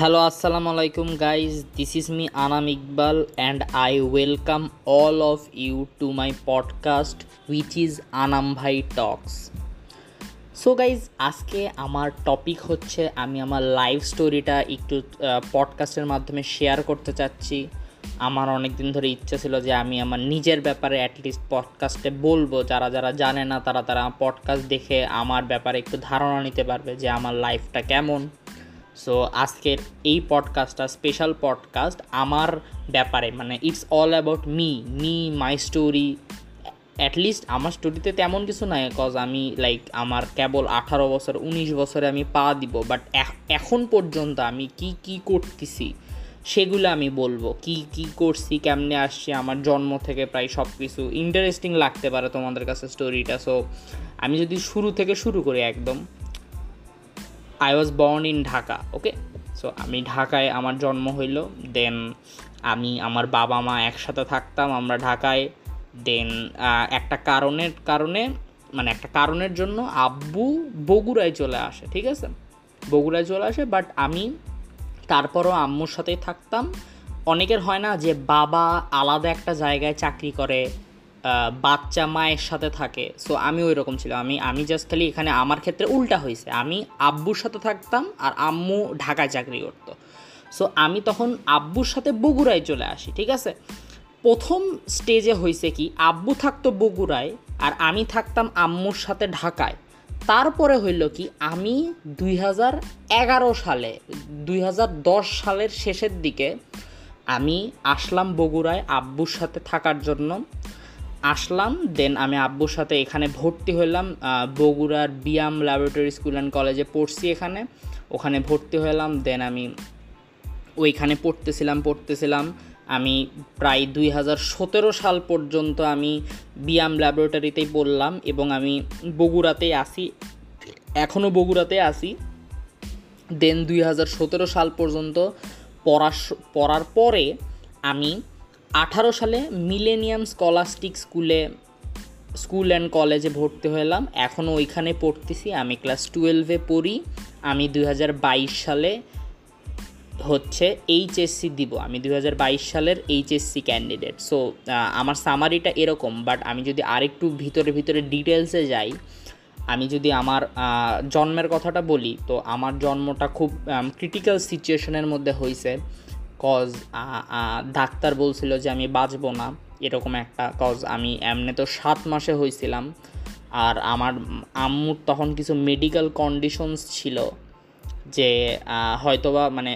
Hello, আসসালামু আলাইকুম guys. This is me Anam Iqbal and I welcome all of you to my podcast which is Anam Bhai Talks. So guys আজকে আমার topic হচ্ছে আমি আমার live স্টোরিটা একটু পডকাস্টের মাধ্যমে শেয়ার করতে চাচ্ছি আমার অনেক দিন ধরে ইচ্ছা ছিল যে আমি আমার নিজের ব্যাপারে অ্যাটলিস্ট পডকাস্টে বলব যারা যারা জানে না তারা তারা পডকাস্ট দেখে আমার ব্যাপারে একটু ধারণা নিতে পারবে যে আমার লাইফটা কেমন সো আজকের এই পডকাস্টটা স্পেশাল পডকাস্ট আমার ব্যাপারে মানে it's all about me me my story at least আমার স্টোরিতে তেমন কিছু নাই কজ আমি লাইক আমার কেবল আঠারো বছর, উনিশ বছরে আমি পা দিব বাট এখন পর্যন্ত আমি কি কি করতেছি, সেগুলো আমি বলব, কি কি করছি, কেমনে আসছি, আমার জন্ম থেকে প্রায় সব কিছু ইন্টারেস্টিং লাগতে পারে তোমাদের কাছে স্টোরিটা সো আমি যদি শুরু থেকে শুরু করি একদম I was born in Dhaka okay so আমি ঢাকায় আমার জন্ম হইল দেন আমি আমার বাবা মা একসাথে থাকতাম, আমরা ঢাকায় দেন একটা কারণের কারণে মানে একটা কারণের জন্য আব্বু বগুড়ায় চলে আসে, ঠিক আছে? বগুড়ায় চলে আসে বাট আমি তারপরও আম্মুর সাথেই থাকতাম। অনেকের হয় না যে বাবা আলাদা একটা জায়গায় চাকরি করে বাচ্চা মায়ের সাথে থাকে। সো আমি ওই রকম ছিলাম। আমি আমি জাস্ট খালি এখানে আমার ক্ষেত্রে উল্টা হয়েছে। আমি আব্বুর সাথে থাকতাম আর আম্মু ঢাকায় চাকরি করতো। সো আমি তখন আব্বুর সাথে বগুড়ায় চলে আসি, ঠিক আছে? প্রথম স্টেজে হয়েছে কি, আব্বু থাকতো বগুড়ায় আর আমি থাকতাম আম্মুর সাথে ঢাকায়। তারপরে হইল কি, আমি দুই হাজার এগারো সালে, দুই হাজার দশ সালের শেষের দিকে আমি আসলাম বগুড়ায় আব্বুর সাথে থাকার জন্য। আসলাম দেন আমি আব্বুর সাথে এখানে ভর্তি হলাম বগুড়ার বিয়াম ল্যাবরেটরি স্কুল অ্যান্ড কলেজে পড়ছি এখানে। ওখানে ভর্তি হলাম দেন আমি ওইখানে পড়তেছিলাম পড়তেছিলাম। আমি প্রায় দুই হাজার সতেরো সাল পর্যন্ত আমি বিয়াম ল্যাবরেটরিতেই পড়লাম এবং আমি বগুড়াতেই আসি এখনও বগুড়াতে আসি দেন দুই হাজার সতেরো সাল পর্যন্ত পড়া পড়ার পরে আমি আঠারো সালে মিলেনিয়াম স্কলাস্টিক স্কুলে স্কুল অ্যান্ড কলেজে ভর্তি হলাম। এখনও ওইখানে পড়তেছি। আমি ক্লাস টুয়েলভে পড়ি। আমি দু হাজার বাইশ সালে হচ্ছে এইচএসসি দিব। আমি দু হাজার বাইশ সালের এইচএসসি ক্যান্ডিডেট সো আমার সামারিটা এরকম বাট আমি যদি আরেকটু ভিতরে ভিতরে ডিটেলসে যাই, আমি যদি আমার জন্মের কথাটা বলি, তো আমার জন্মটা খুব ক্রিটিক্যাল সিচুয়েশনের মধ্যে হয়েছে কজ ডাক্তার বলছিল যে আমি বাঁচবো না, এরকম একটা কজ আমি এমনি তো সাত মাসে হয়েছিলাম আর আমার আম্মুর তখন কিছু মেডিকেল কন্ডিশনস ছিল যে হয়তোবা মানে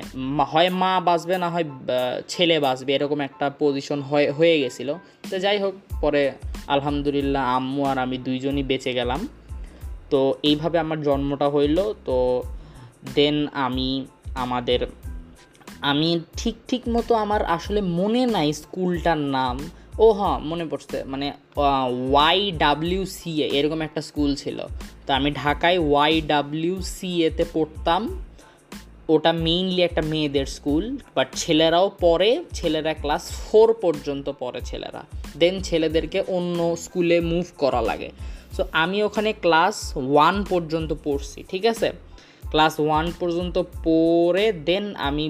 হয় মা বাঁচবে না, হয় ছেলে বাঁচবে, এরকম একটা পজিশন হয়ে হয়ে গেছিল। তো যাই হোক, পরে আলহামদুলিল্লাহ আম্মু আর আমি দুইজনই বেঁচে গেলাম। তো এইভাবে আমার জন্মটা হইল। তো দেন আমি আমাদের আমি ঠিক ঠিক মতো আমার আসলে মনে নাই স্কুলটার নাম। ও হ্যাঁ মনে পড়ছে। মানে ওয়াই ডাব্লিউ সি এ এরকম একটা স্কুল ছিল। তো আমি ঢাকায় ওয়াই ডাব্লিউ সি এতে পড়তাম। ওটা মেইনলি একটা মেয়েদের স্কুল বাট ছেলেরাও পড়ে, ছেলেরা ক্লাস ফোর পর্যন্ত পড়ে ছেলেরা। দেন ছেলেদেরকে অন্য স্কুলে মুভ করা লাগে। সো আমি ওখানে ক্লাস ওয়ান পর্যন্ত পড়ছি, ঠিক আছে? ক্লাস ওয়ান পর্যন্ত পড়ে, দেন আমি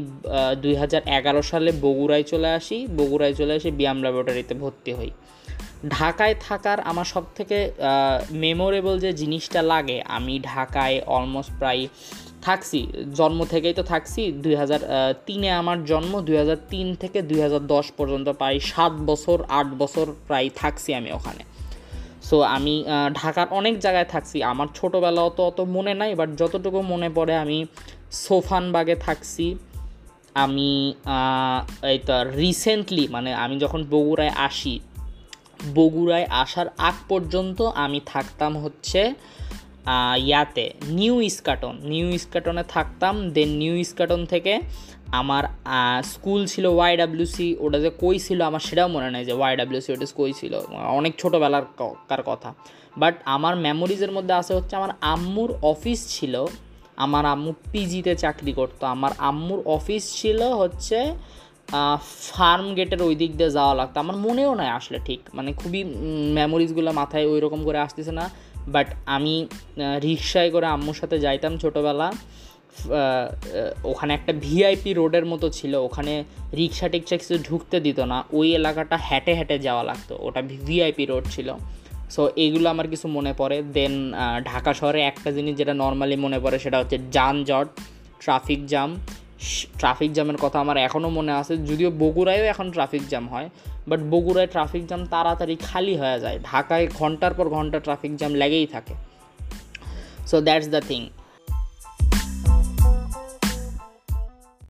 দুই হাজার এগারো সালে বগুড়ায় চলে আসি। বগুড়ায় চলে আসি বিয়াম ল্যাবরেটরিতে ভর্তি হই। ঢাকায় থাকার আমার সব থেকে মেমোরেবল যে জিনিসটা লাগে, আমি ঢাকায় অলমোস্ট প্রায় থাকছি। জন্ম থেকেই তো থাকছি। দুই হাজার তিনে আমার জন্ম, দুই হাজার তিন থেকে দুই হাজার দশ পর্যন্ত প্রায় সাত বছর, আট বছর প্রায় থাকছি আমি ওখানে। সো আমি ঢাকার অনেক জায়গায় থাকছি। আমার ছোটোবেলাও তো অত মনে নাই বাট যতটুকু মনে পড়ে আমি সোফানবাগে থাকছি। আমি এই তো রিসেন্টলি মানে আমি যখন বগুড়ায় আসি, বগুড়ায় আসার আগ পর্যন্ত আমি থাকতাম হচ্ছে ইয়াতে নিউ ইস্কাটন নিউ ইস্কাটনে থাকতাম দেন নিউ ইস্কাটন থেকে আমার স্কুল ছিল ওয়াইডাব্লিউসি ওটা যে কই ছিল আমার সেটাও মনে নেই যে ওয়াইডাব্লিউসি ওটা কই ছিল, অনেক ছোটোবেলার কার কথা। বাট আমার মেমোরিজের মধ্যে আছে হচ্ছে আমার আম্মুর অফিস ছিল, আমার আম্মু পিজিতে চাকরি করতো, আমার আম্মুর অফিস ছিল হচ্ছে ফার্ম গেটের ওই দিক দিয়ে যাওয়া লাগতো। আমার মনেও নয় আসলে ঠিক মানে খুবই মেমোরিজগুলো মাথায় ওই রকম করে আসতেছে না। বাট আমি রিক্সায় করে আম্মুর সাথে যাইতাম ছোটোবেলা। ওখানে একটা ভিআইপি রোডের মতো ছিল। ওখানে রিক্সা টিক্সা কিছু ঢুকতে দিত না। ওই এলাকাটা হেঁটে হেঁটে যাওয়া লাগতো। ওটা ভিআইপি রোড ছিল। সো এগুলো আমার কিছু মনে পড়ে। দেন ঢাকা শহরে একটা জিনিস যেটা নর্মালি মনে পড়ে সেটা হচ্ছে যানজট ট্রাফিক জ্যাম ট্রাফিক জ্যামের কথা আমার এখনও মনে আছে। যদিও বগুড়ায়ও এখন ট্রাফিক জ্যাম হয় বাট বগুড়ায় ট্রাফিক জ্যাম তাড়াতাড়ি খালি হয়ে যায়। ঢাকায় ঘণ্টার পর ঘণ্টা ট্রাফিক জ্যাম লেগেই থাকে। So that's the thing